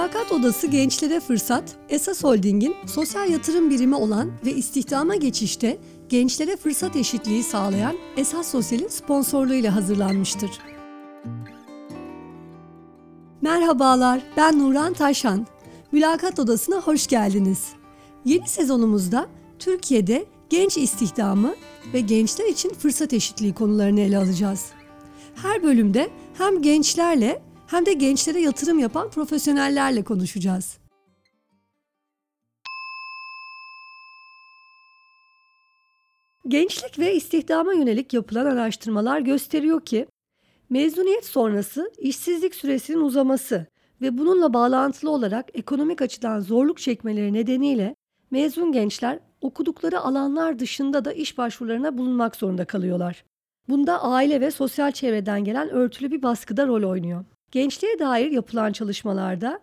Mülakat Odası Gençlere Fırsat, Esas Holding'in sosyal yatırım birimi olan ve istihdama geçişte gençlere fırsat eşitliği sağlayan Esas Sosyal'in sponsorluğuyla hazırlanmıştır. Merhabalar, ben Nuran Taşan. Mülakat Odası'na hoş geldiniz. Yeni sezonumuzda Türkiye'de genç istihdamı ve gençler için fırsat eşitliği konularını ele alacağız. Her bölümde hem gençlerle hem de gençlere yatırım yapan profesyonellerle konuşacağız. Gençlik ve istihdama yönelik yapılan araştırmalar gösteriyor ki mezuniyet sonrası işsizlik süresinin uzaması ve bununla bağlantılı olarak ekonomik açıdan zorluk çekmeleri nedeniyle mezun gençler okudukları alanlar dışında da iş başvurularına bulunmak zorunda kalıyorlar. Bunda aile ve sosyal çevreden gelen örtülü bir baskıda rol oynuyor. Gençliğe dair yapılan çalışmalarda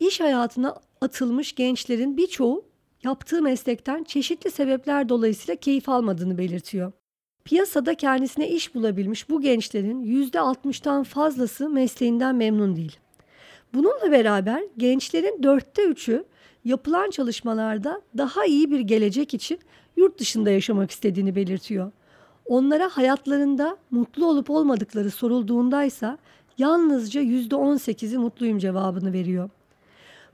iş hayatına atılmış gençlerin birçoğu yaptığı meslekten çeşitli sebepler dolayısıyla keyif almadığını belirtiyor. Piyasada kendisine iş bulabilmiş bu gençlerin %60'tan fazlası mesleğinden memnun değil. Bununla beraber gençlerin dörtte üçü yapılan çalışmalarda daha iyi bir gelecek için yurt dışında yaşamak istediğini belirtiyor. Onlara hayatlarında mutlu olup olmadıkları sorulduğundaysa yalnızca %18'i mutluyum cevabını veriyor.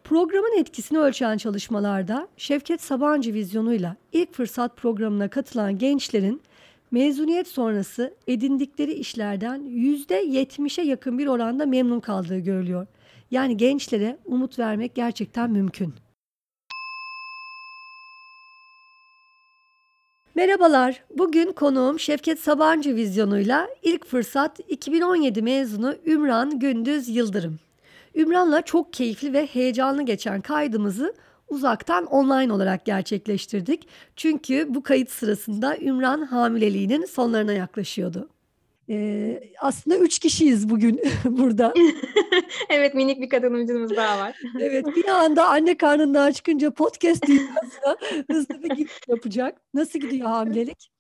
Programın etkisini ölçen çalışmalarda Şevket Sabancı vizyonuyla ilk fırsat programına katılan gençlerin mezuniyet sonrası edindikleri işlerden %70'e yakın bir oranda memnun kaldığı görülüyor. Yani gençlere umut vermek gerçekten mümkün. Merhabalar. Bugün konuğum Şevket Sabancı vizyonuyla ilk fırsat 2017 mezunu Ümran Gündüz Yıldırım. Ümran'la çok keyifli ve heyecanlı geçen kaydımızı uzaktan online olarak gerçekleştirdik. Çünkü bu kayıt sırasında Ümran hamileliğinin sonlarına yaklaşıyordu. Ee, aslında üç kişiyiz bugün burada. evet minik bir katılımcımız daha var. evet bir anda anne karnından çıkınca podcast dünyasına hızlı bir giriş yapacak. Nasıl gidiyor hamilelik?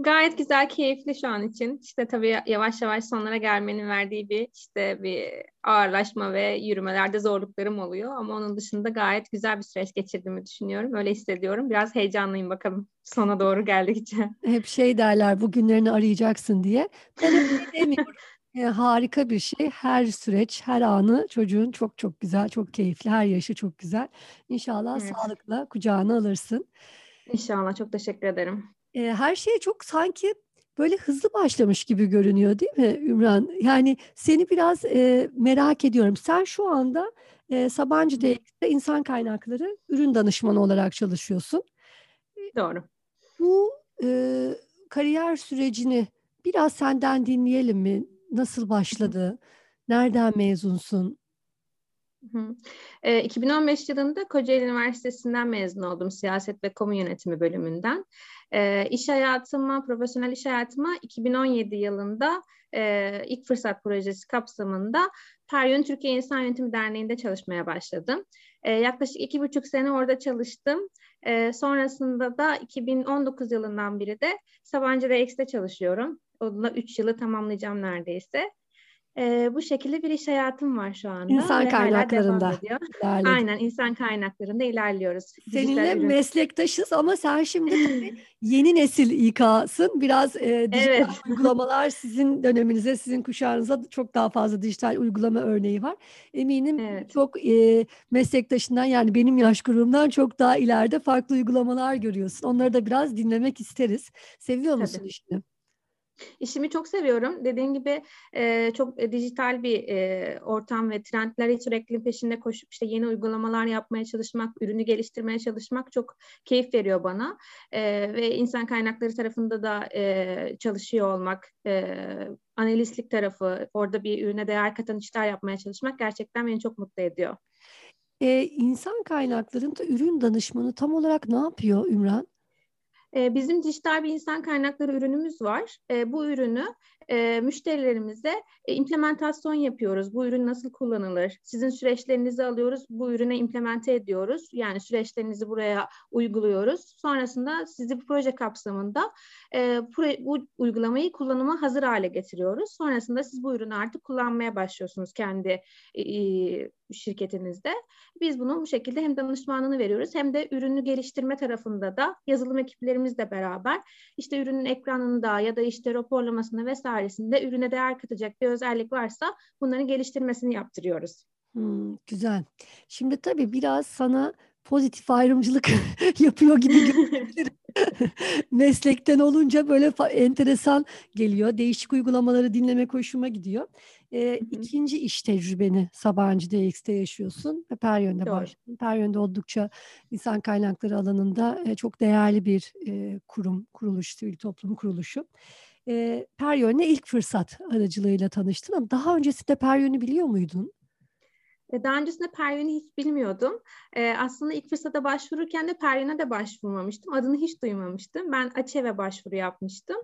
Gayet güzel, keyifli şu an için. İşte tabii yavaş yavaş sonlara gelmenin verdiği bir işte bir ağırlaşma ve yürümelerde zorluklarım oluyor. Ama onun dışında gayet güzel bir süreç geçirdiğimi düşünüyorum. Öyle hissediyorum. Biraz heyecanlıyım bakalım sona doğru geldikçe. Hep şey derler bugünlerini arayacaksın diye. Ben demiyorum. E, harika bir şey. Her süreç, her anı çocuğun çok çok güzel, çok keyifli. Her yaşı çok güzel. İnşallah evet. sağlıkla kucağına alırsın. İnşallah. Çok teşekkür ederim. E, her şey çok sanki böyle hızlı başlamış gibi görünüyor değil mi Ümran? Yani seni biraz e, merak ediyorum. Sen şu anda e, Sabancı DX'de insan kaynakları ürün danışmanı olarak çalışıyorsun. Doğru. Bu e, kariyer sürecini biraz senden dinleyelim mi? Nasıl başladı? Nereden mezunsun? Hı. E, 2015 yılında Kocaeli Üniversitesi'nden mezun oldum siyaset ve kamu yönetimi bölümünden. E, iş hayatıma, profesyonel iş hayatıma 2017 yılında e, ilk fırsat projesi kapsamında Peryön Türkiye İnsan Yönetimi Derneği'nde çalışmaya başladım. E, yaklaşık iki buçuk sene orada çalıştım. Sonrasında da 2019 yılından beri de Sabancı X'te çalışıyorum. Onunla üç yılı tamamlayacağım neredeyse. E, bu şekilde bir iş hayatım var şu anda. İnsan kaynaklarında. Aynen insan kaynaklarında ilerliyoruz. Seninle meslektaşız ama sen şimdi yeni nesil İK'sın. Biraz e, dijital evet. uygulamalar sizin döneminize, sizin kuşağınıza çok daha fazla dijital uygulama örneği var. Eminim evet. çok e, meslektaşından yani benim yaş grubumdan çok daha ileride farklı uygulamalar görüyorsun. Onları da biraz dinlemek isteriz. Seviyor musun Tabii. işini? İşimi çok seviyorum. Dediğim gibi e, çok e, dijital bir e, ortam ve trendleri sürekli peşinde koşup işte yeni uygulamalar yapmaya çalışmak, ürünü geliştirmeye çalışmak çok keyif veriyor bana. E, ve insan kaynakları tarafında da e, çalışıyor olmak, e, analistlik tarafı, orada bir ürüne değer katan işler yapmaya çalışmak gerçekten beni çok mutlu ediyor. Ee, insan kaynaklarında ürün danışmanı tam olarak ne yapıyor Ümran? Bizim dijital bir insan kaynakları ürünümüz var. Bu ürünü müşterilerimize implementasyon yapıyoruz. Bu ürün nasıl kullanılır? Sizin süreçlerinizi alıyoruz, bu ürüne implemente ediyoruz. Yani süreçlerinizi buraya uyguluyoruz. Sonrasında sizi bu proje kapsamında bu uygulamayı kullanıma hazır hale getiriyoruz. Sonrasında siz bu ürünü artık kullanmaya başlıyorsunuz kendi şirketinizde. Biz bunu bu şekilde hem danışmanlığını veriyoruz hem de ürünü geliştirme tarafında da yazılım ekiplerimizle beraber işte ürünün ekranında ya da işte raporlamasında vesairesinde ürüne değer katacak bir özellik varsa bunların geliştirmesini yaptırıyoruz. Hmm, güzel. Şimdi tabii biraz sana pozitif ayrımcılık yapıyor gibi görünebilir. Meslekten olunca böyle enteresan geliyor. Değişik uygulamaları dinlemek hoşuma gidiyor. Ee, ikinci iş tecrübeni Sabancı DX'te yaşıyorsun ve Doğru. başladın. Peryön'de oldukça insan kaynakları alanında e, çok değerli bir e, kurum, kuruluş, sivil toplum kuruluşu. E, Peryön'le ilk fırsat aracılığıyla tanıştın ama daha öncesinde Peryön'ü biliyor muydun? E, daha öncesinde Pervin'i hiç bilmiyordum. Ee, aslında ilk fırsata başvururken de Pervin'e de başvurmamıştım. Adını hiç duymamıştım. Ben AÇEV'e başvuru yapmıştım.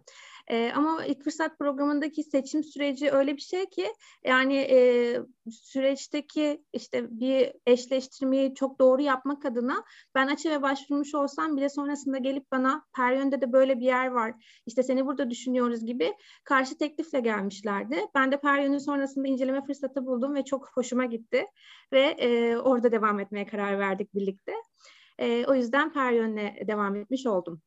E, ama ilk fırsat programındaki seçim süreci öyle bir şey ki yani e, süreçteki işte bir eşleştirmeyi çok doğru yapmak adına ben AÇEV'e başvurmuş olsam bile sonrasında gelip bana Peryön'de de böyle bir yer var. İşte seni burada düşünüyoruz gibi karşı teklifle gelmişlerdi. Ben de Peryön'ü sonrasında inceleme fırsatı buldum ve çok hoşuma gitti ve e, orada devam etmeye karar verdik birlikte. E, o yüzden Peryön'le devam etmiş oldum.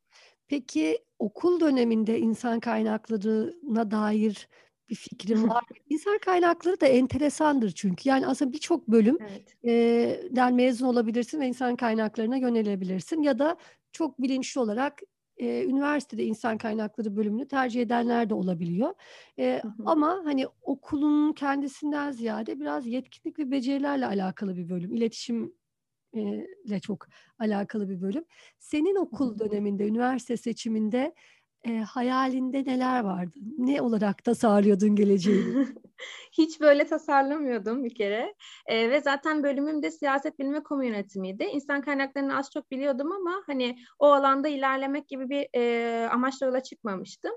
Peki okul döneminde insan kaynaklarına dair bir fikrin var? İnsan kaynakları da enteresandır çünkü. Yani aslında birçok bölüm Evet. den mezun olabilirsin ve insan kaynaklarına yönelebilirsin ya da çok bilinçli olarak e, üniversitede insan kaynakları bölümünü tercih edenler de olabiliyor. E, ama hani okulun kendisinden ziyade biraz yetkinlik ve becerilerle alakalı bir bölüm. İletişim ile çok alakalı bir bölüm. Senin okul döneminde, üniversite seçiminde e, hayalinde neler vardı? Ne olarak tasarlıyordun geleceğini? Hiç böyle tasarlamıyordum bir kere. E, ve zaten bölümüm de siyaset bilimi kamu yönetimiydi. İnsan kaynaklarını az çok biliyordum ama hani o alanda ilerlemek gibi bir e, amaçla yola çıkmamıştım.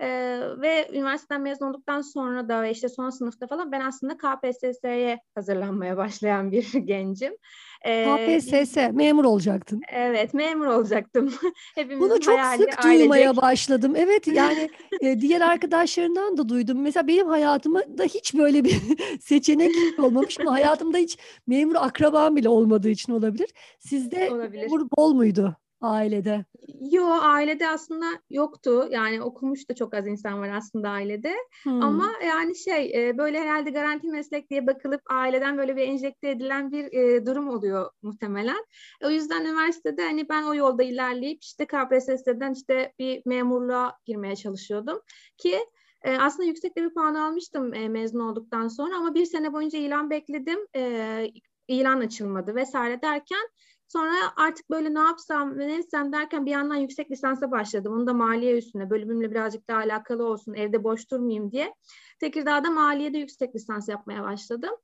Ee, ve üniversiteden mezun olduktan sonra da ve işte son sınıfta falan ben aslında KPSS'ye hazırlanmaya başlayan bir gencim. KPSS, memur olacaktın. Evet, memur olacaktım. Hepimizin Bunu çok sık duymaya ailecek. başladım. Evet, yani e, diğer arkadaşlarından da duydum. Mesela benim hayatımda hiç böyle bir seçenek olmamış ama hayatımda hiç memur akrabam bile olmadığı için olabilir. Sizde olabilir. memur bol muydu? ailede? Yo ailede aslında yoktu. Yani okumuş da çok az insan var aslında ailede. Hmm. Ama yani şey e, böyle herhalde garanti meslek diye bakılıp aileden böyle bir enjekte edilen bir e, durum oluyor muhtemelen. O yüzden üniversitede hani ben o yolda ilerleyip işte KPSS'den işte bir memurluğa girmeye çalışıyordum ki e, aslında yüksek bir puan almıştım e, mezun olduktan sonra ama bir sene boyunca ilan bekledim. E, ilan açılmadı vesaire derken Sonra artık böyle ne yapsam ne etsem derken bir yandan yüksek lisansa başladım. Onu da maliye üstüne bölümümle birazcık daha alakalı olsun evde boş durmayayım diye. Tekirdağ'da maliyede yüksek lisans yapmaya başladım.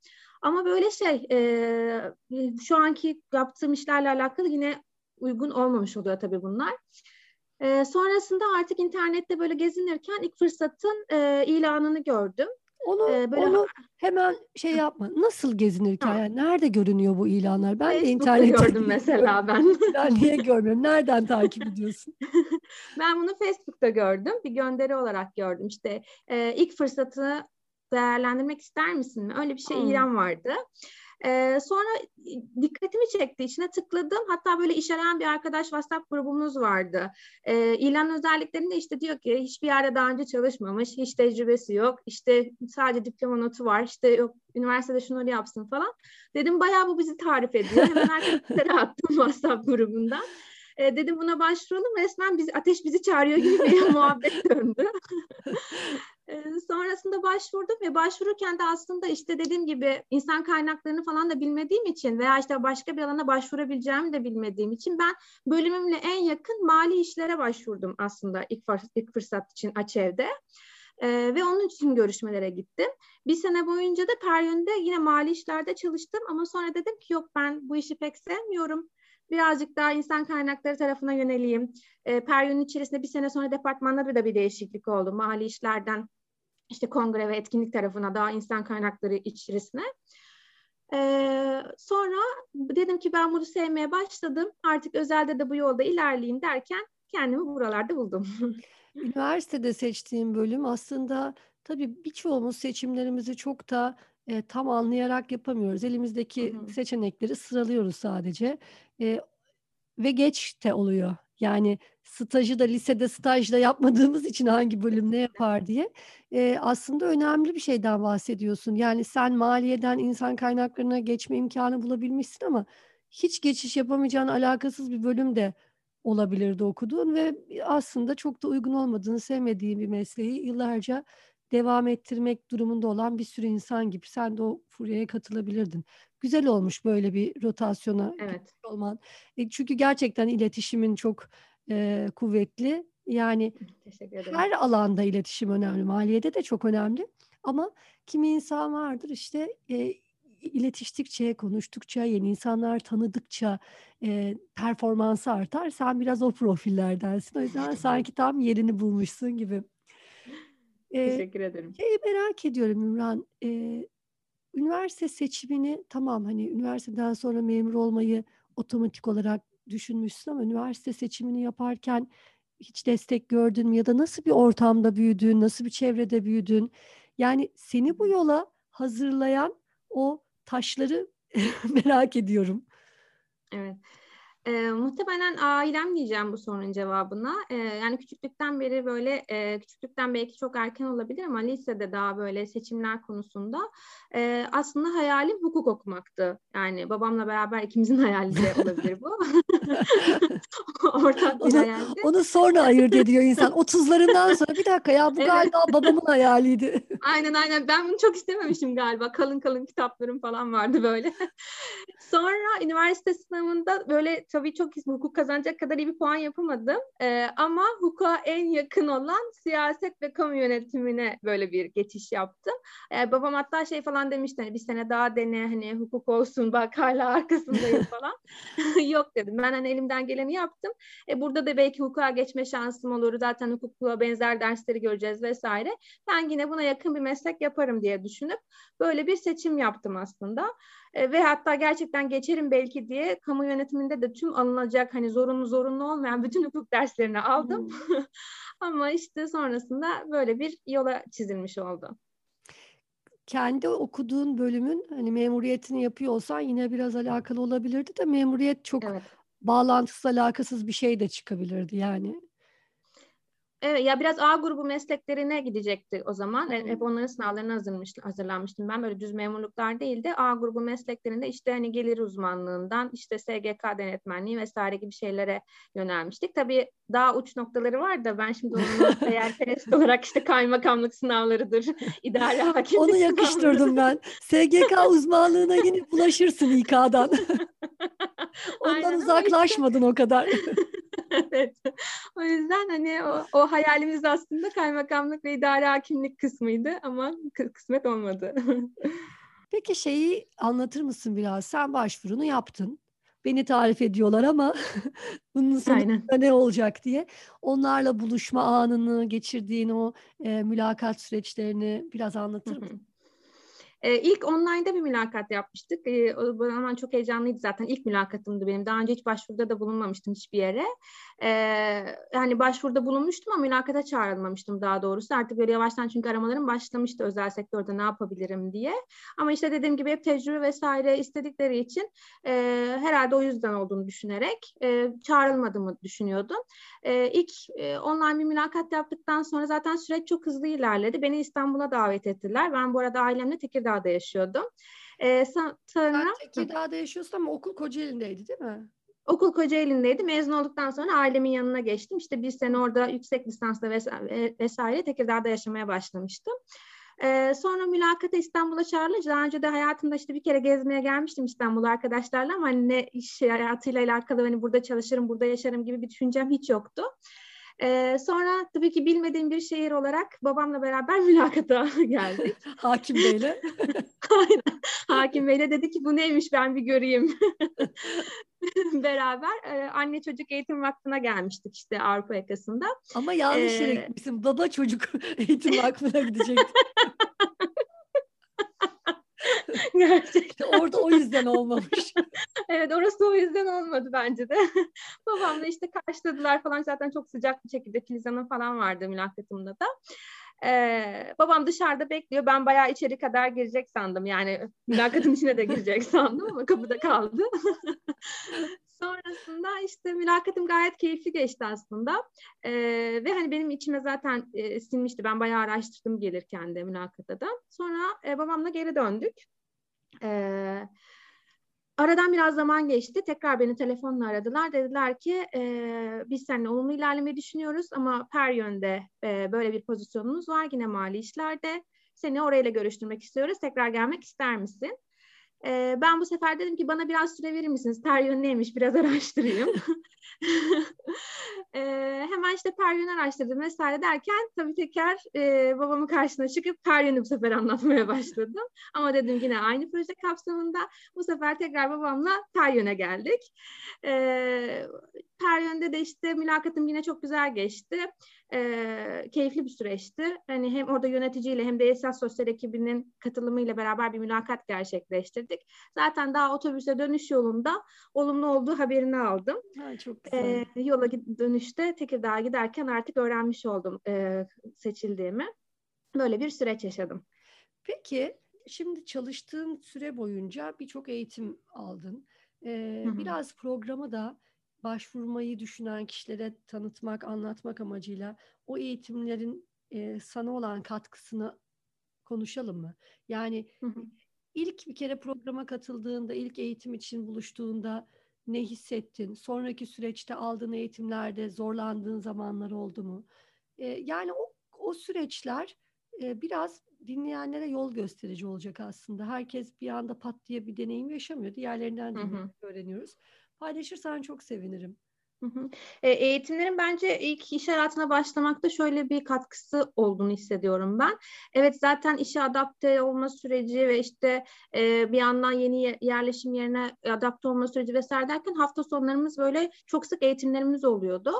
Ama böyle şey e, şu anki yaptığım işlerle alakalı yine uygun olmamış oluyor tabii bunlar. E, sonrasında artık internette böyle gezinirken ilk fırsatın e, ilanını gördüm. Onu, ee, böyle onu hemen şey yapma. Nasıl gezinirken yani nerede görünüyor bu ilanlar? Ben Facebook'ta de internette gördüm mesela ben. ben niye görmüyorum? Nereden takip ediyorsun? ben bunu Facebook'ta gördüm. Bir gönderi olarak gördüm. İşte e, ilk fırsatı değerlendirmek ister misin? Öyle bir şey hmm. ilan vardı. Ee, sonra dikkatimi çekti. içine tıkladım. Hatta böyle iş arayan bir arkadaş WhatsApp grubumuz vardı. Ee, ilan özelliklerinde işte diyor ki hiçbir yerde daha önce çalışmamış, hiç tecrübesi yok. İşte sadece diploma notu var. İşte yok üniversitede şunları yapsın falan. Dedim bayağı bu bizi tarif ediyor. Hemen arkadaşlara attım WhatsApp grubundan. E, dedim buna başvuralım. Resmen biz, ateş bizi çağırıyor gibi bir muhabbet döndü. Sonrasında başvurdum ve başvururken de aslında işte dediğim gibi insan kaynaklarını falan da bilmediğim için veya işte başka bir alana başvurabileceğimi de bilmediğim için ben bölümümle en yakın mali işlere başvurdum aslında ilk, ilk fırsat için Açev'de. Ee, ve onun için görüşmelere gittim. Bir sene boyunca da Peryon'da yine mali işlerde çalıştım ama sonra dedim ki yok ben bu işi pek sevmiyorum birazcık daha insan kaynakları tarafına yöneleyim. E, Peryon'un içerisinde bir sene sonra departmanda da bir değişiklik oldu. Mali işlerden işte kongre ve etkinlik tarafına daha insan kaynakları içerisine. Ee, sonra dedim ki ben bunu sevmeye başladım. Artık özelde de bu yolda ilerleyeyim derken kendimi buralarda buldum. Üniversitede seçtiğim bölüm aslında tabii birçoğumuz seçimlerimizi çok da e, tam anlayarak yapamıyoruz. Elimizdeki Hı hı. seçenekleri sıralıyoruz sadece. E, ve geç de oluyor. Yani stajı da lisede stajda yapmadığımız için hangi bölüm ne yapar diye. E, aslında önemli bir şeyden bahsediyorsun. Yani sen maliyeden insan kaynaklarına geçme imkanı bulabilmişsin ama hiç geçiş yapamayacağın alakasız bir bölüm de olabilirdi okuduğun ve aslında çok da uygun olmadığını, sevmediğin bir mesleği yıllarca devam ettirmek durumunda olan bir sürü insan gibi sen de o furyaya katılabilirdin. Güzel olmuş böyle bir rotasyona Evet. olman. E, çünkü gerçekten iletişimin çok e, kuvvetli. Yani her alanda iletişim önemli. Maliyede de çok önemli. Ama kimi insan vardır işte e, iletiştikçe, konuştukça, yeni insanlar tanıdıkça e, performansı artar. Sen biraz o profillerdensin. O yüzden sanki tam yerini bulmuşsun gibi. Teşekkür ederim. şeyi merak ediyorum Ümran. E, üniversite seçimini tamam hani üniversiteden sonra memur olmayı otomatik olarak düşünmüşsün ama üniversite seçimini yaparken hiç destek gördün mü ya da nasıl bir ortamda büyüdün, nasıl bir çevrede büyüdün? Yani seni bu yola hazırlayan o taşları merak ediyorum. Evet. Eee, muhtemelen ailem diyeceğim bu sorunun cevabına. Eee, yani küçüklükten beri böyle eee, küçüklükten belki çok erken olabilir ama lisede daha böyle seçimler konusunda eee, aslında hayalim hukuk okumaktı. Yani babamla beraber ikimizin hayali de olabilir bu. Ortak bir Onu, hayaldi. onu sonra ayırt ediyor insan. 30'larından sonra bir dakika ya bu Evet. galiba babamın hayaliydi. Aynen aynen ben bunu çok istememişim galiba. Kalın kalın kitaplarım falan vardı böyle. Sonra üniversite sınavında böyle tabii çok hukuk kazanacak kadar iyi bir puan yapamadım. Ee, ama hukuka en yakın olan siyaset ve kamu yönetimine böyle bir geçiş yaptım. Ee, babam hatta şey falan demişti hani bir sene daha dene hani hukuk olsun bak hala arkasındayım falan. Yok dedim ben hani elimden geleni yaptım. E, burada da belki hukuka geçme şansım olur. Zaten hukukla benzer dersleri göreceğiz vesaire. Ben yine buna yakın bir meslek yaparım diye düşünüp böyle bir seçim yaptım aslında. E, ve hatta gerçekten geçerim belki diye kamu yönetiminde de tüm alınacak hani zorunlu zorunlu olmayan bütün hukuk derslerini aldım. Hmm. Ama işte sonrasında böyle bir yola çizilmiş oldu. Kendi okuduğun bölümün hani memuriyetini yapıyor olsan yine biraz alakalı olabilirdi de memuriyet çok Evet. bağlantısız alakasız bir şey de çıkabilirdi yani. Evet ya biraz A grubu mesleklerine gidecekti o zaman. Hı. Hep onların sınavlarına hazırmış, hazırlanmıştım. Ben böyle düz memurluklar değil de A grubu mesleklerinde işte hani gelir uzmanlığından işte SGK denetmenliği vesaire gibi şeylere yönelmiştik. Tabii daha uç noktaları var da ben şimdi onu eğer perest olarak işte kaymakamlık sınavlarıdır, idare hakimlik Onu yakıştırdım ben. SGK uzmanlığına yine bulaşırsın İK'dan. Ondan Aynen ama işte- uzaklaşmadın o kadar. evet. O yüzden hani o, o hayalimiz aslında kaymakamlık ve idare hakimlik kısmıydı ama kı- kısmet olmadı. Peki şeyi anlatır mısın biraz? Sen başvurunu yaptın. Beni tarif ediyorlar ama bunun sonunda Aynen. ne olacak diye. Onlarla buluşma anını, geçirdiğin o e, mülakat süreçlerini biraz anlatır mısın? Ee, ilk online'da bir mülakat yapmıştık. Ee, o zaman çok heyecanlıydı zaten. İlk mülakatımdı benim. Daha önce hiç başvuruda da bulunmamıştım hiçbir yere. Ee, yani başvuruda bulunmuştum ama mülakata çağrılmamıştım daha doğrusu. Artık böyle yavaştan çünkü aramalarım başlamıştı özel sektörde ne yapabilirim diye. Ama işte dediğim gibi hep tecrübe vesaire istedikleri için e, herhalde o yüzden olduğunu düşünerek e, çağrılmadığımı düşünüyordum. E, ilk e, online bir mülakat yaptıktan sonra zaten süreç çok hızlı ilerledi. Beni İstanbul'a davet ettiler. Ben bu arada ailemle Tekirdağ'da yaşıyordum. E, sa- sonra Sen Tekirdağ'da yaşıyorsun ama okul Kocaeli'ndeydi değil mi? okul Kocaeli'ndeydi. Mezun olduktan sonra ailemin yanına geçtim. İşte bir sene orada yüksek lisansla vesaire, vesaire Tekirdağ'da yaşamaya başlamıştım. Ee, sonra mülakata İstanbul'a çağrılınca daha önce de hayatımda işte bir kere gezmeye gelmiştim İstanbul'a arkadaşlarla ama hani ne iş hayatıyla alakalı hani burada çalışırım, burada yaşarım gibi bir düşüncem hiç yoktu. Ee, sonra tabii ki bilmediğim bir şehir olarak babamla beraber mülakata geldik. Hakim Bey'le. Aynen. Hakim Bey de dedi ki bu neymiş ben bir göreyim. beraber e, anne çocuk eğitim vakfına gelmiştik işte Avrupa yakasında. Ama yanlış yere Ee, gitmişsin. Baba çocuk eğitim vakfına gidecekti. Gerçekten. Orada o yüzden olmamış. Evet orası o yüzden olmadı bence de. Babamla işte karşıladılar falan zaten çok sıcak bir şekilde Filiz Hanım falan vardı mülakatımda da. Ee, babam dışarıda bekliyor. Ben bayağı içeri kadar girecek sandım. Yani mülakatın içine de girecek sandım ama kapıda kaldı. Sonrasında işte mülakatım gayet keyifli geçti aslında. Ee, ve hani benim içime zaten e, sinmişti. Ben bayağı araştırdım gelirken de mülakata da. Sonra e, babamla geri döndük. Ee, aradan biraz zaman geçti. Tekrar beni telefonla aradılar. Dediler ki e, biz seninle olumlu ilerlemeyi düşünüyoruz ama per yönde e, böyle bir pozisyonumuz var. Yine mali işlerde. Seni orayla görüştürmek istiyoruz. Tekrar gelmek ister misin? Ben bu sefer dedim ki bana biraz süre verir misiniz? Peryon neymiş biraz araştırayım. e, hemen işte Peryon'u araştırdım vesaire derken tabii tekrar e, babamın karşısına çıkıp Peryon'u bu sefer anlatmaya başladım. Ama dedim yine aynı proje kapsamında bu sefer tekrar babamla Peryon'a geldik. E, Peryon'da de işte mülakatım yine çok güzel geçti. E, keyifli bir süreçti. Hani hem orada yöneticiyle hem de esas sosyal ekibinin katılımıyla beraber bir mülakat gerçekleştirdik. Zaten daha otobüse dönüş yolunda olumlu olduğu haberini aldım. Ha, çok güzel. E, yola dönüşte Tekirdağ'a giderken artık öğrenmiş oldum e, seçildiğimi. Böyle bir süreç yaşadım. Peki şimdi çalıştığın süre boyunca birçok eğitim aldın. Ee, Hı hı. biraz programı da başvurmayı düşünen kişilere tanıtmak, anlatmak amacıyla o eğitimlerin e, sana olan katkısını konuşalım mı? Yani Hı hı. ilk bir kere programa katıldığında, ilk eğitim için buluştuğunda ne hissettin? Sonraki süreçte aldığın eğitimlerde zorlandığın zamanlar oldu mu? E, yani o, o süreçler e, biraz dinleyenlere yol gösterici olacak aslında. Herkes bir anda pat diye bir deneyim yaşamıyor. Diğerlerinden Hı öğreniyoruz. Paylaşırsan çok sevinirim. Hı. E, eğitimlerin bence ilk iş hayatına başlamakta şöyle bir katkısı olduğunu hissediyorum ben. Evet zaten işe adapte olma süreci ve işte e, bir yandan yeni ye- yerleşim yerine adapte olma süreci vesaire derken hafta sonlarımız böyle çok sık eğitimlerimiz oluyordu.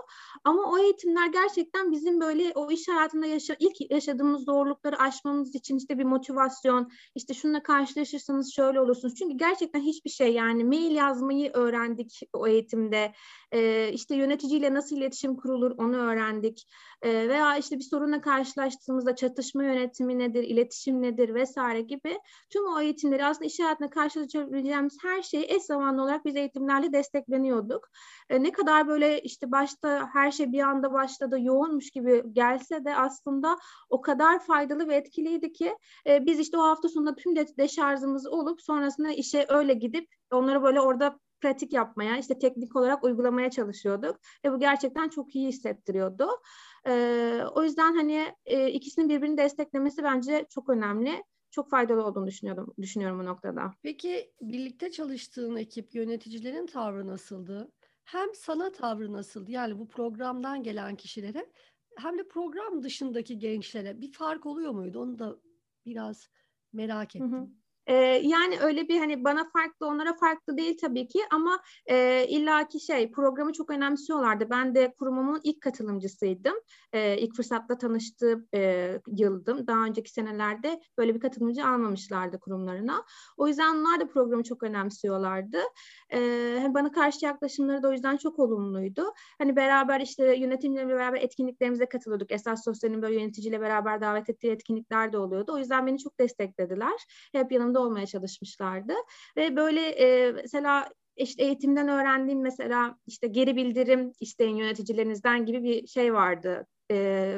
Ama o eğitimler gerçekten bizim böyle o iş hayatında yaşa ilk yaşadığımız zorlukları aşmamız için işte bir motivasyon, işte şununla karşılaşırsanız şöyle olursunuz. Çünkü gerçekten hiçbir şey yani mail yazmayı öğrendik o eğitimde. E, işte yöneticiyle nasıl iletişim kurulur onu öğrendik. E, veya işte bir sorunla karşılaştığımızda çatışma yönetimi nedir, iletişim nedir vesaire gibi tüm o eğitimleri aslında iş hayatında karşılaşabileceğimiz her şeyi eş zamanlı olarak biz eğitimlerle destekleniyorduk. E, ne kadar böyle işte başta her şey bir anda başladı yoğunmuş gibi gelse de aslında o kadar faydalı ve etkiliydi ki e, biz işte o hafta sonunda tüm de deşarjımız olup sonrasında işe öyle gidip onları böyle orada pratik yapmaya, işte teknik olarak uygulamaya çalışıyorduk ve bu gerçekten çok iyi hissettiriyordu. Ee, o yüzden hani e, ikisinin birbirini desteklemesi bence çok önemli. Çok faydalı olduğunu düşünüyorum, düşünüyorum bu noktada. Peki birlikte çalıştığın ekip yöneticilerin tavrı nasıldı? Hem sana tavrı nasıldı? Yani bu programdan gelen kişilere hem de program dışındaki gençlere bir fark oluyor muydu? Onu da biraz merak Hı hı. Ee, yani öyle bir hani bana farklı onlara farklı değil tabii ki ama e, illaki şey programı çok önemsiyorlardı. Ben de kurumumun ilk katılımcısıydım. E, ilk fırsatta tanıştığı e, yıldım. Daha önceki senelerde böyle bir katılımcı almamışlardı kurumlarına. O yüzden onlar da programı çok önemsiyorlardı. E, bana karşı yaklaşımları da o yüzden çok olumluydu. Hani beraber işte yönetimle beraber etkinliklerimize katılıyorduk. Esas Sosyal'in böyle yöneticiyle beraber davet ettiği etkinlikler de oluyordu. O yüzden beni çok desteklediler. Hep yanımda olmaya çalışmışlardı. Ve böyle e, mesela işte eğitimden öğrendiğim mesela işte geri bildirim isteyin yöneticilerinizden gibi bir şey vardı. E,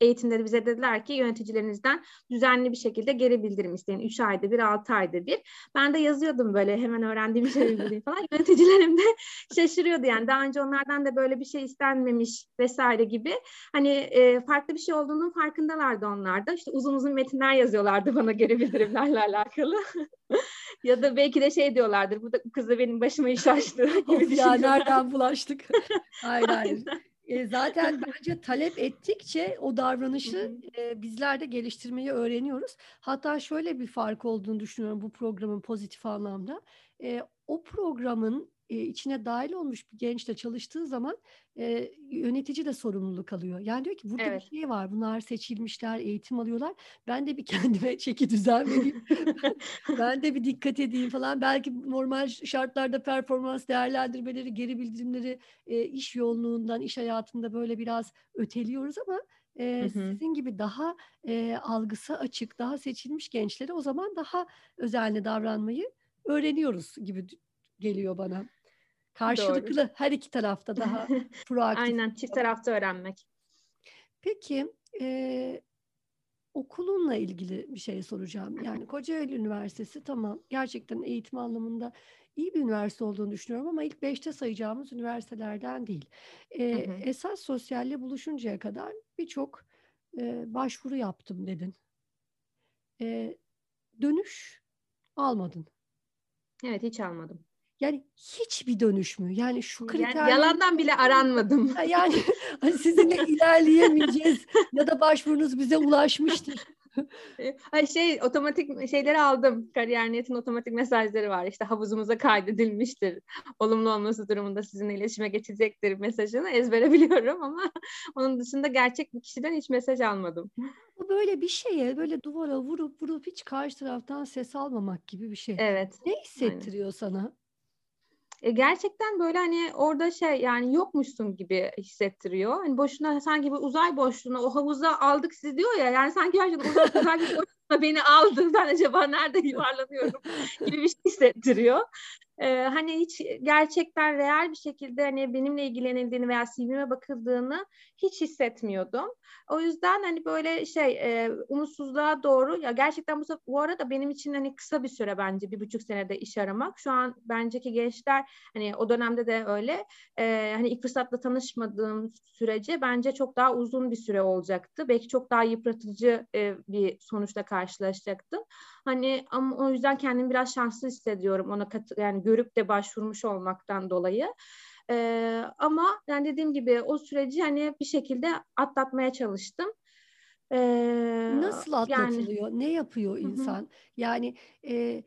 eğitimde de bize dediler ki yöneticilerinizden düzenli bir şekilde geri bildirim isteyin. 3 ayda bir, 6 ayda bir. Ben de yazıyordum böyle hemen öğrendiğim şey falan. Yöneticilerim de şaşırıyordu yani. Daha önce onlardan da böyle bir şey istenmemiş vesaire gibi. Hani e, farklı bir şey olduğunun farkındalardı onlar da. İşte uzun uzun metinler yazıyorlardı bana geri bildirimlerle alakalı. ya da belki de şey diyorlardır. Bu da kız da benim başıma iş açtı gibi Of ya nereden bulaştık? Hayır hayır. E, zaten bence talep ettikçe o davranışı e, bizler de geliştirmeyi öğreniyoruz. Hatta şöyle bir fark olduğunu düşünüyorum bu programın pozitif anlamda. E, o programın e, içine dahil olmuş bir gençle çalıştığı zaman e, yönetici de sorumluluk alıyor. Yani diyor ki burada Evet. bir şey var. Bunlar seçilmişler, eğitim alıyorlar. Ben de bir kendime çeki düzen vereyim. Ben de bir dikkat edeyim falan. Belki normal şartlarda performans değerlendirmeleri, geri bildirimleri e, iş yoğunluğundan, iş hayatında böyle biraz öteliyoruz ama eee, Hı hı. sizin gibi daha, eee, algısı açık, daha seçilmiş gençlere o zaman daha özenli davranmayı öğreniyoruz gibi geliyor bana. Doğru. Karşılıklı her iki tarafta daha proaktif Aynen, çift tarafta öğrenmek. Peki, eee, okulunla ilgili bir şey soracağım. Yani Kocaeli Üniversitesi tamam, gerçekten eğitim anlamında iyi bir üniversite olduğunu düşünüyorum ama ilk 5'te sayacağımız üniversitelerden değil. Hı Eee, hı. esas sosyalle buluşuncaya kadar birçok, eee, başvuru yaptım dedin. Eee, dönüş almadın. Evet, hiç almadım. Yani hiçbir dönüş mü? Yani şu Yani kriterleri yalandan bile aranmadım. Yani, hani, sizinle ilerleyemeyeceğiz ya da başvurunuz bize ulaşmıştır. Eee, ay, şey, otomatik şeyleri aldım. Kariyer.net'in otomatik mesajları var. İşte havuzumuza kaydedilmiştir. Olumlu olması durumunda sizinle iletişime geçecektir mesajını ezbere biliyorum ama onun dışında gerçek bir kişiden hiç mesaj almadım. Bu böyle bir şeye, böyle duvara vurup vurup hiç karşı taraftan ses almamak gibi bir şey. Evet, Ne aynen. hissettiriyor sana? E, gerçekten böyle, hani, orada şey, yani, yokmuşsun gibi hissettiriyor. Hani, boşuna sanki bir uzay boşluğuna, o havuza aldık sizi diyor ya, yani sanki gerçekten uzay uzay bir boşluğuna beni aldı. Ben acaba nerede yuvarlanıyorum gibi bir şey hissettiriyor. Eee, hani, hiç gerçekten reel bir şekilde, hani, benimle ilgilenildiğini veya CV'me bakıldığını hiç hissetmiyordum. O yüzden, hani, böyle şey, eee, umutsuzluğa doğru ya gerçekten bu bu arada benim için, hani, kısa bir süre bence 1,5 senede iş aramak. Şu an benceki gençler, hani, o dönemde de öyle, eee, hani, ilk fırsatta tanışmadığım sürece bence çok daha uzun bir süre olacaktı. Belki çok daha yıpratıcı, eee, bir sonuçla karşılaşacaktım. Hani, ama o yüzden kendimi biraz şanslı hissediyorum ona katı yani, görüp de başvurmuş olmaktan dolayı. Eee, ama yani, dediğim gibi o süreci, hani, bir şekilde atlatmaya çalıştım. Eee, Nasıl yani atlatılıyor? Ne yapıyor insan? Yani, eee,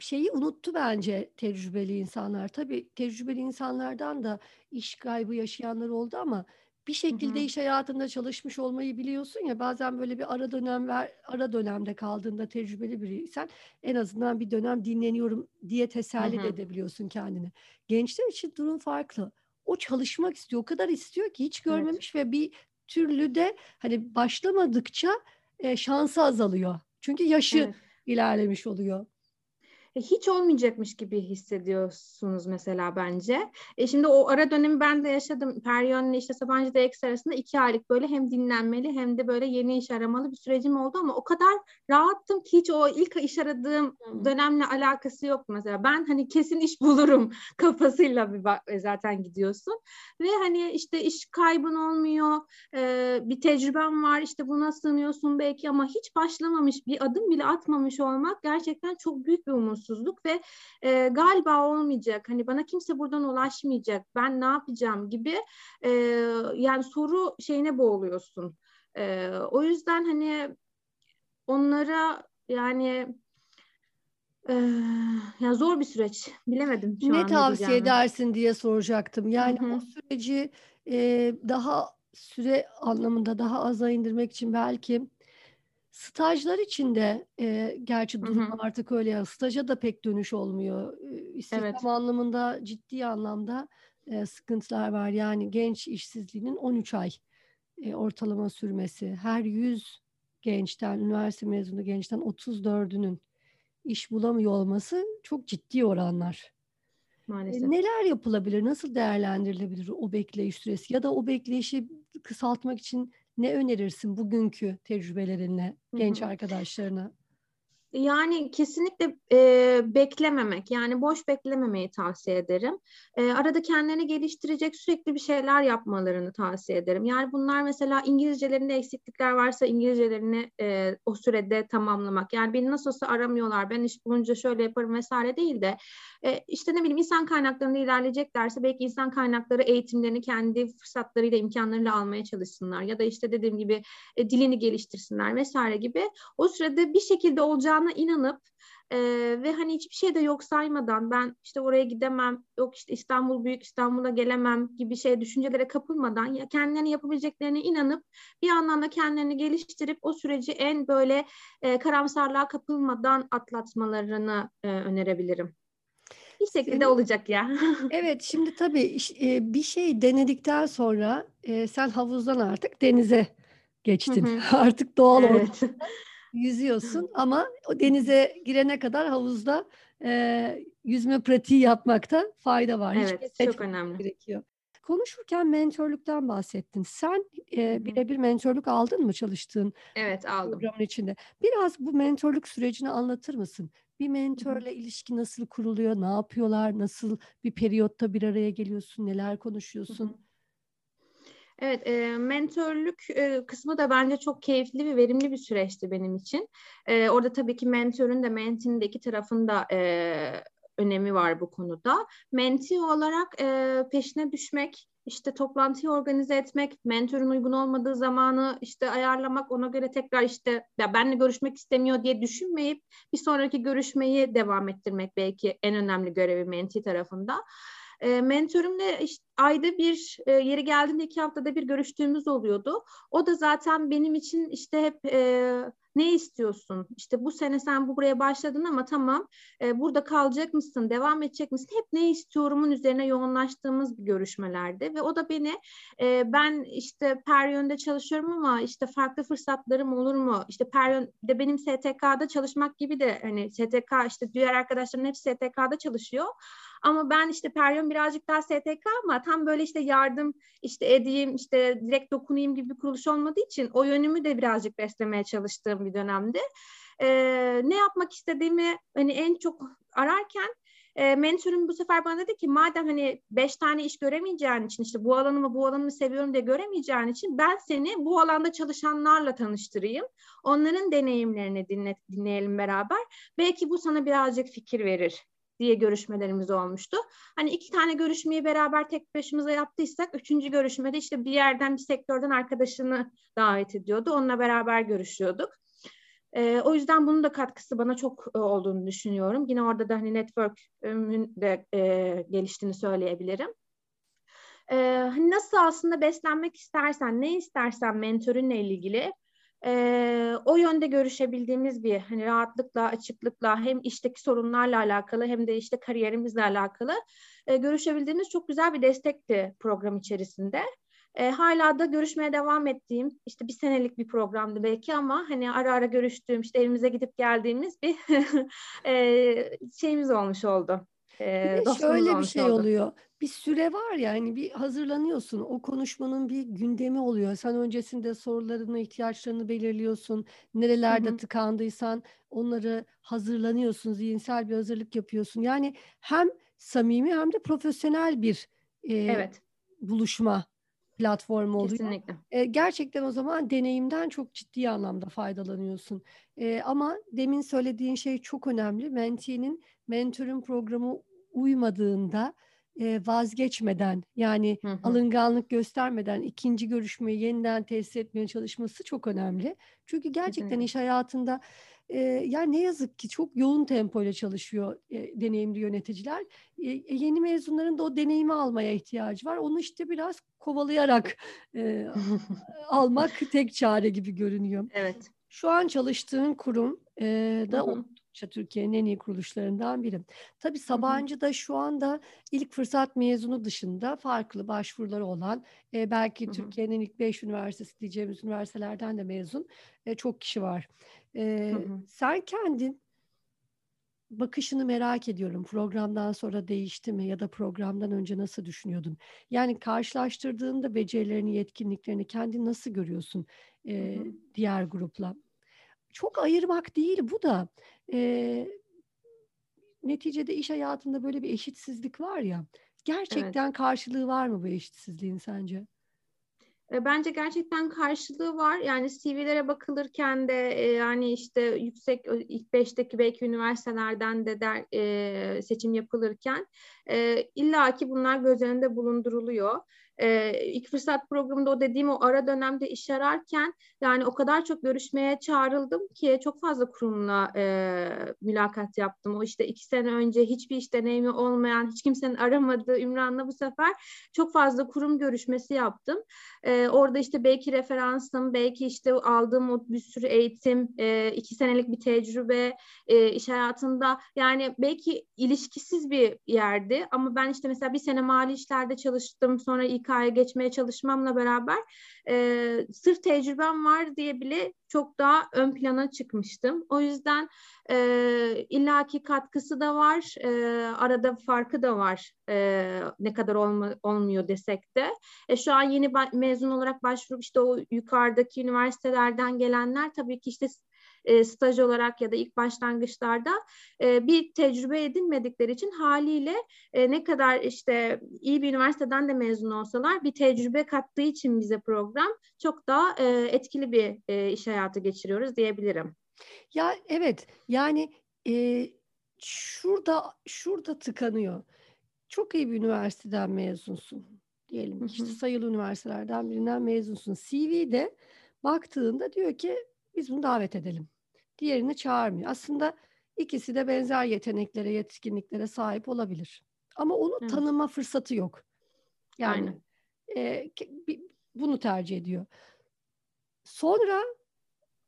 şeyi unuttu bence tecrübeli insanlar. Tabii tecrübeli insanlardan da iş kaybı yaşayanlar oldu ama bir şekilde hı. iş hayatında çalışmış olmayı biliyorsun ya, bazen böyle bir ara dönem ver ara dönemde kaldığında tecrübeli biriysen en azından bir dönem dinleniyorum diye teselli de hı. edebiliyorsun kendini. Gençler için durum farklı. O çalışmak istiyor. O kadar istiyor ki hiç Evet. görmemiş ve bir türlü de, hani, başlamadıkça, eee, şansı azalıyor. Çünkü yaşı Evet. ilerlemiş oluyor. E, hiç olmayacakmış gibi hissediyorsunuz mesela bence. E, şimdi o ara dönemi ben de yaşadım. Periyon'la işte Sabancı DX arasında 2 aylık böyle hem dinlenmeli hem de böyle yeni iş aramalı bir sürecim oldu ama o kadar rahattım ki hiç o ilk iş aradığım dönemle alakası yoktu mesela. Ben hani kesin iş bulurum kafasıyla bir bak zaten gidiyorsun ve hani işte iş kaybın olmuyor, eee, bir tecrüben var, işte buna sığınıyorsun belki ama hiç başlamamış, bir adım bile atmamış olmak gerçekten çok büyük bir umutsuzluk ve eee, galiba olmayacak, hani bana kimse buradan ulaşmayacak, ben ne yapacağım gibi eee, yani soru şeyine boğuluyorsun. Eee, o yüzden hani onlara yani eee, ya zor bir süreç. Bilemedim şu Ne tavsiye diyeceğimi. edersin diye soracaktım. Yani o hı. süreci, eee, daha süre anlamında daha aza indirmek için belki stajlar için de, eee, gerçi Hı durum hı. artık öyle ya, staja da pek dönüş olmuyor. Eee, istihdam Evet. anlamında ciddi anlamda, eee, sıkıntılar var. Yani genç işsizliğinin 13 ay, eee, ortalama sürmesi, her 100 gençten, üniversite mezunu gençten 34'ünün iş bulamıyor olması çok ciddi oranlar. Maalesef. neler yapılabilir? Nasıl değerlendirilebilir o bekleyiş süresi ya da o bekleyişi kısaltmak için ne önerirsin bugünkü tecrübelerinle genç arkadaşlarına? Yani kesinlikle, eee, beklememek, yani boş beklememeyi tavsiye ederim. Eee, arada kendilerini geliştirecek sürekli bir şeyler yapmalarını tavsiye ederim. Yani bunlar mesela İngilizcelerinde eksiklikler varsa İngilizcelerini, eee, o sürede tamamlamak. Yani beni nasıl olsa aramıyorlar, ben iş bulunca şöyle yaparım vs. değil de, eee, işte ne bileyim insan kaynaklarında ilerleyeceklerse belki insan kaynakları eğitimlerini kendi fırsatlarıyla, imkânlarıyla almaya çalışsınlar ya da işte dediğim gibi, eee, dilini geliştirsinler vs. gibi. O sürede bir şekilde olacağına inanıp, eee, ve hani hiçbir şeyi de yok saymadan ben işte oraya gidemem, yok işte İstanbul büyük, İstanbul'a gelemem gibi şey düşüncelere kapılmadan ya kendilerine yapabileceklerine inanıp bir yandan da kendilerini geliştirip o süreci en böyle, eee, karamsarlığa kapılmadan atlatmalarını, eee, önerebilirim. Bir şekilde Senin olacak ya. Evet, şimdi tabii eee, bir şey denedikten sonra, eee, sen havuzdan artık denize geçtin. Hı hı. Artık doğal Evet. ortamda yüzüyorsun ama o denize girene kadar havuzda e, yüzme pratiği yapmakta fayda var. Hiç Evet, pes çok önemli. gerekiyor. Konuşurken mentörlükten bahsettin. Sen e, birebir mentörlük aldın mı çalıştığın Evet, aldım. programın içinde? Biraz bu mentörlük sürecini anlatır mısın? Bir mentörle ilişki nasıl kuruluyor? Ne yapıyorlar? Nasıl bir periyotta bir araya geliyorsun? Neler Hı hı. Evet, e, mentörlük e, kısmı da bence çok keyifli ve verimli bir süreçti benim için. E, orada tabii ki mentinin de iki tarafın da e, önemi var bu konuda. Menti olarak e, peşine düşmek, işte toplantıyı organize etmek, mentörün uygun olmadığı zamanı işte ayarlamak, ona göre tekrar işte ya benle görüşmek istemiyor diye düşünmeyip bir sonraki görüşmeyi devam ettirmek belki en önemli görevi menti tarafında. E, mentörümle işte ayda bir e, yeri geldiğinde iki haftada bir görüştüğümüz oluyordu. O da zaten benim için işte hep e, ne istiyorsun? İşte bu sene sen bu buraya başladın ama tamam e, burada kalacak mısın? Devam edecek misin? Hep ne istiyorumun üzerine yoğunlaştığımız bir görüşmelerde ve o da beni e, ben işte Peryon'da çalışıyorum ama işte farklı fırsatlarım olur mu? İşte Peryon'da benim STK'da çalışmak gibi de hani STK işte diğer arkadaşlarım hepsi STK'da çalışıyor. Ama ben işte Peryon birazcık daha STK ama tam böyle işte yardım işte edeyim işte direkt dokunayım gibi bir kuruluş olmadığı için o yönümü de birazcık beslemeye çalıştığım bir dönemdi. Ee, ne yapmak istediğimi hani en çok ararken e, mentorum bu sefer bana dedi ki madem hani beş tane iş göremeyeceğin için işte bu alanımı bu alanımı seviyorum diye göremeyeceğin için ben seni bu alanda çalışanlarla tanıştırayım. Onların deneyimlerini dinle, dinleyelim beraber. Belki bu sana birazcık fikir verir diye görüşmelerimiz olmuştu. Hani iki tane görüşmeyi beraber tek başımıza yaptıysak üçüncü görüşmede işte bir yerden bir sektörden arkadaşını davet ediyordu. Onunla beraber görüşüyorduk. E, o yüzden bunun da katkısı bana çok e, olduğunu düşünüyorum. Yine orada da hani network'ümün de e, geliştiğini söyleyebilirim. E, nasıl aslında beslenmek istersen, ne istersen mentörünle ilgili e, o yönde görüşebildiğimiz bir hani rahatlıkla, açıklıkla hem işteki sorunlarla alakalı hem de işte kariyerimizle alakalı e, görüşebildiğimiz çok güzel bir destekti program içerisinde. E, hala da görüşmeye devam ettiğim işte bir senelik bir programdı belki ama hani ara ara görüştüğüm işte evimize gidip geldiğimiz bir e, şeyimiz olmuş oldu. E, Bir de şöyle bir şey oldu. oluyor. Bir süre var ya hani bir hazırlanıyorsun. O konuşmanın bir gündemi oluyor. Sen öncesinde sorularını, ihtiyaçlarını belirliyorsun. Nerelerde Hı hı. tıkandıysan onları hazırlanıyorsun. Zihinsel bir hazırlık yapıyorsun. Yani hem samimi hem de profesyonel bir e, Evet, buluşma platformu oluyor. kesinlikle. E, gerçekten o zaman deneyimden çok ciddi anlamda faydalanıyorsun. E, ama demin söylediğin şey çok önemli. Menti'nin mentörün programı uymadığında e, vazgeçmeden yani Hı hı. alınganlık göstermeden ikinci görüşmeyi yeniden tesis etmeye çalışması çok önemli. Çünkü gerçekten Kesinlikle. iş hayatında e, yani ne yazık ki çok yoğun tempoyla çalışıyor e, deneyimli yöneticiler. E, e, yeni mezunların da o deneyimi almaya ihtiyacı var. Onu işte biraz kovalayarak e, almak tek çare gibi görünüyor. Evet. Şu an çalıştığın kurum e, Hı da hı. Oldukça Türkiye'nin en iyi kuruluşlarından biri. Tabii. Sabancı'da şu anda ilk fırsat mezunu dışında farklı başvuruları olan e, belki. Türkiye'nin ilk beş üniversitesi diyeceğimiz üniversitelerden de mezun e, çok kişi var. E, hı. sen kendin bakışını merak ediyorum. Programdan sonra değişti mi ya da programdan önce nasıl düşünüyordun? Yani karşılaştırdığında becerilerini, yetkinliklerini kendin nasıl görüyorsun Hı e, hı. diğer grupla? Çok ayırmak değil bu da. E, neticede iş hayatında böyle bir eşitsizlik var ya. Evet. Gerçekten karşılığı var mı bu eşitsizliğin sence? E, Bence gerçekten karşılığı var. Yani CV'lere bakılırken de e, yani işte yüksek ilk beşteki belki üniversitelerden de der, e, seçim yapılırken e, illaki bunlar göz önünde bulunduruluyor. E, ilk fırsat programında o dediğim o ara dönemde iş ararken yani o kadar çok görüşmeye çağrıldım ki çok fazla kurumla e, mülakat yaptım. O işte iki sene önce hiçbir iş deneyimi olmayan, hiç kimsenin aramadığı Ümran'la bu sefer çok fazla kurum görüşmesi yaptım. Ee, orada işte belki referansım, belki işte aldığım o bir sürü eğitim, e, iki senelik bir tecrübe e, iş hayatında yani belki ilişkisiz bir yerdi ama ben işte mesela bir sene mali işlerde çalıştım, sonra İK İK'ya geçmeye çalışmamla beraber e, sırf tecrübem var diye bile çok daha ön plana çıkmıştım. O yüzden e, illaki katkısı da var, e, arada farkı da var e, ne kadar olma, olmuyor desek de. E, şu an yeni mezun olarak başvurup işte o yukarıdaki üniversitelerden gelenler tabii ki işte e, staj olarak ya da ilk başlangıçlarda e, bir tecrübe edinmedikleri için haliyle e, ne kadar işte iyi bir üniversiteden de mezun olsalar bir tecrübe kattığı için bize program çok daha e, etkili bir e, iş hayatı geçiriyoruz diyebilirim. Ya evet yani e, şurada şurada tıkanıyor. Çok iyi bir üniversiteden mezunsun diyelim. işte sayılı üniversitelerden birinden mezunsun. CV'de baktığında diyor ki biz bunu davet edelim. Diğerini çağırmıyor. Aslında ikisi de benzer yeteneklere, yetkinliklere sahip olabilir. Ama onu evet. tanıma fırsatı yok. Yani e, bunu tercih ediyor. Sonra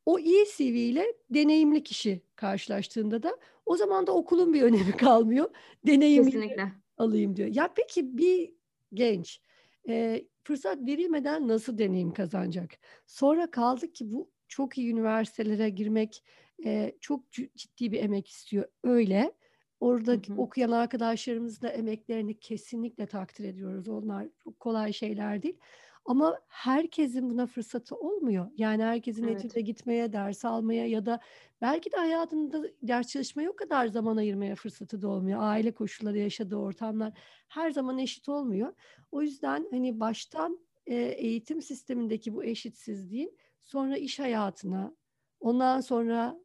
o iyi CV ile deneyimli kişi karşılaştığında da o zaman da okulun bir önemi kalmıyor. Deneyimli Kesinlikle. alayım diyor. Ya peki bir genç e, fırsat verilmeden nasıl deneyim kazanacak? Sonra kaldık ki bu çok iyi üniversitelere girmek e, çok ciddi bir emek istiyor. Öyle. Orada hı hı. okuyan arkadaşlarımız da emeklerini kesinlikle takdir ediyoruz. Onlar çok kolay şeyler değil. Ama herkesin buna fırsatı olmuyor. Yani herkesin evet. etüde gitmeye, ders almaya ya da belki de hayatında ders çalışmaya o kadar zaman ayırmaya fırsatı da olmuyor. Aile koşulları, yaşadığı ortamlar her zaman eşit olmuyor. O yüzden hani baştan e, eğitim sistemindeki bu eşitsizliğin sonra iş hayatına, ondan sonra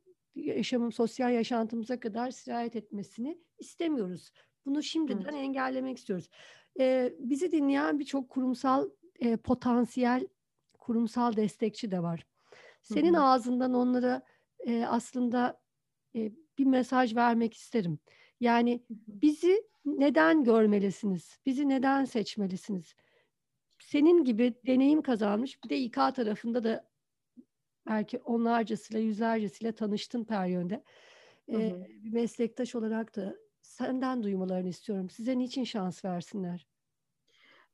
yaşamım, sosyal yaşantımıza kadar sirayet etmesini istemiyoruz. Bunu şimdiden evet. engellemek istiyoruz. Ee, bizi dinleyen birçok kurumsal e, potansiyel kurumsal destekçi de var. Senin Hı-hı. ağzından onlara e, aslında e, bir mesaj vermek isterim. Yani bizi neden görmelisiniz? Bizi neden seçmelisiniz? Senin gibi deneyim kazanmış bir de İK tarafında da belki onlarcasıyla, yüzlercesiyle tanıştın Peryön'de. Ee, bir meslektaş olarak da senden duymalarını istiyorum. Size niçin şans versinler?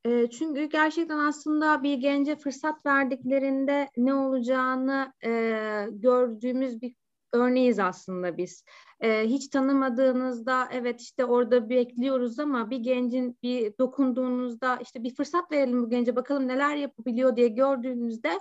E, çünkü gerçekten aslında bir gence fırsat verdiklerinde ne olacağını e, gördüğümüz bir örneğiz aslında biz. Ee, hiç tanımadığınızda evet işte orada bekliyoruz ama bir gencin bir dokunduğunuzda işte bir fırsat verelim bu gence bakalım neler yapabiliyor diye gördüğünüzde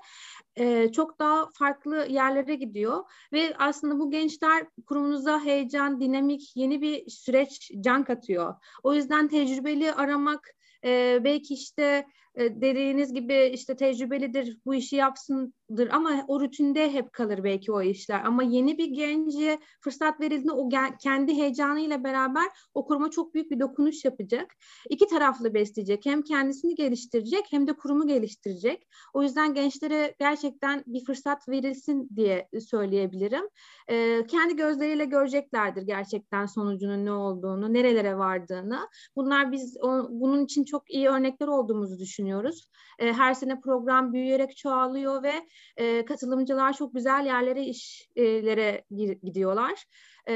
e, çok daha farklı yerlere gidiyor ve aslında bu gençler kurumunuza heyecan, dinamik, yeni bir süreç can katıyor. O yüzden tecrübeli aramak e, belki işte e, dediğiniz gibi işte tecrübelidir bu işi yapsındır ama o rutinde hep kalır belki o işler ama yeni bir gence fırsat verildiğinde o kendi heyecanıyla beraber o kuruma çok büyük bir dokunuş yapacak. İki taraflı besleyecek hem kendisini geliştirecek hem de kurumu geliştirecek. O yüzden gençlere gerçekten bir fırsat verilsin diye söyleyebilirim. E, kendi gözleriyle göreceklerdir gerçekten sonucunun ne olduğunu, nerelere vardığını. Bunlar biz o, bunun için çok iyi örnekler olduğumuzu düşünüyoruz düşünüyoruz. E, her sene program büyüyerek çoğalıyor ve e, katılımcılar çok güzel yerlere, işlere gidiyorlar. E,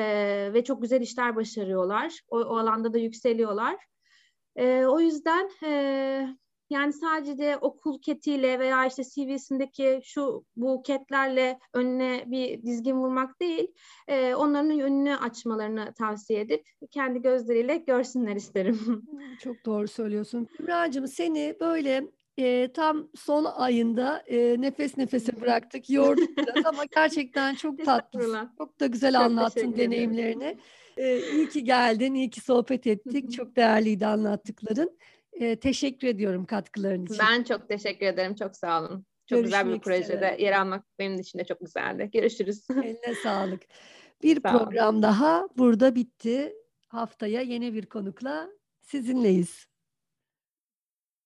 ve çok güzel işler başarıyorlar. O, o alanda da yükseliyorlar. E, o yüzden... E, yani sadece okul ketiyle veya işte CV'sindeki şu bu ketlerle önüne bir dizgin vurmak değil, e, onların önünü açmalarını tavsiye edip kendi gözleriyle görsünler isterim. Çok doğru söylüyorsun. Kübra'cığım seni böyle e, tam son ayında e, nefes nefese bıraktık, yorduk biraz ama gerçekten çok tatlı, çok da güzel çok anlattın deneyimlerini. E, iyi ki geldin, iyi ki sohbet ettik. çok değerliydi anlattıkların. E, teşekkür ediyorum katkıların için. Ben çok teşekkür ederim. Çok sağ olun. Çok Görüşmek güzel bir projede üzere. yer almak benim için de çok güzeldi. Görüşürüz. Eline sağlık. Bir Sağ program olun. daha burada bitti. Haftaya yeni bir konukla sizinleyiz.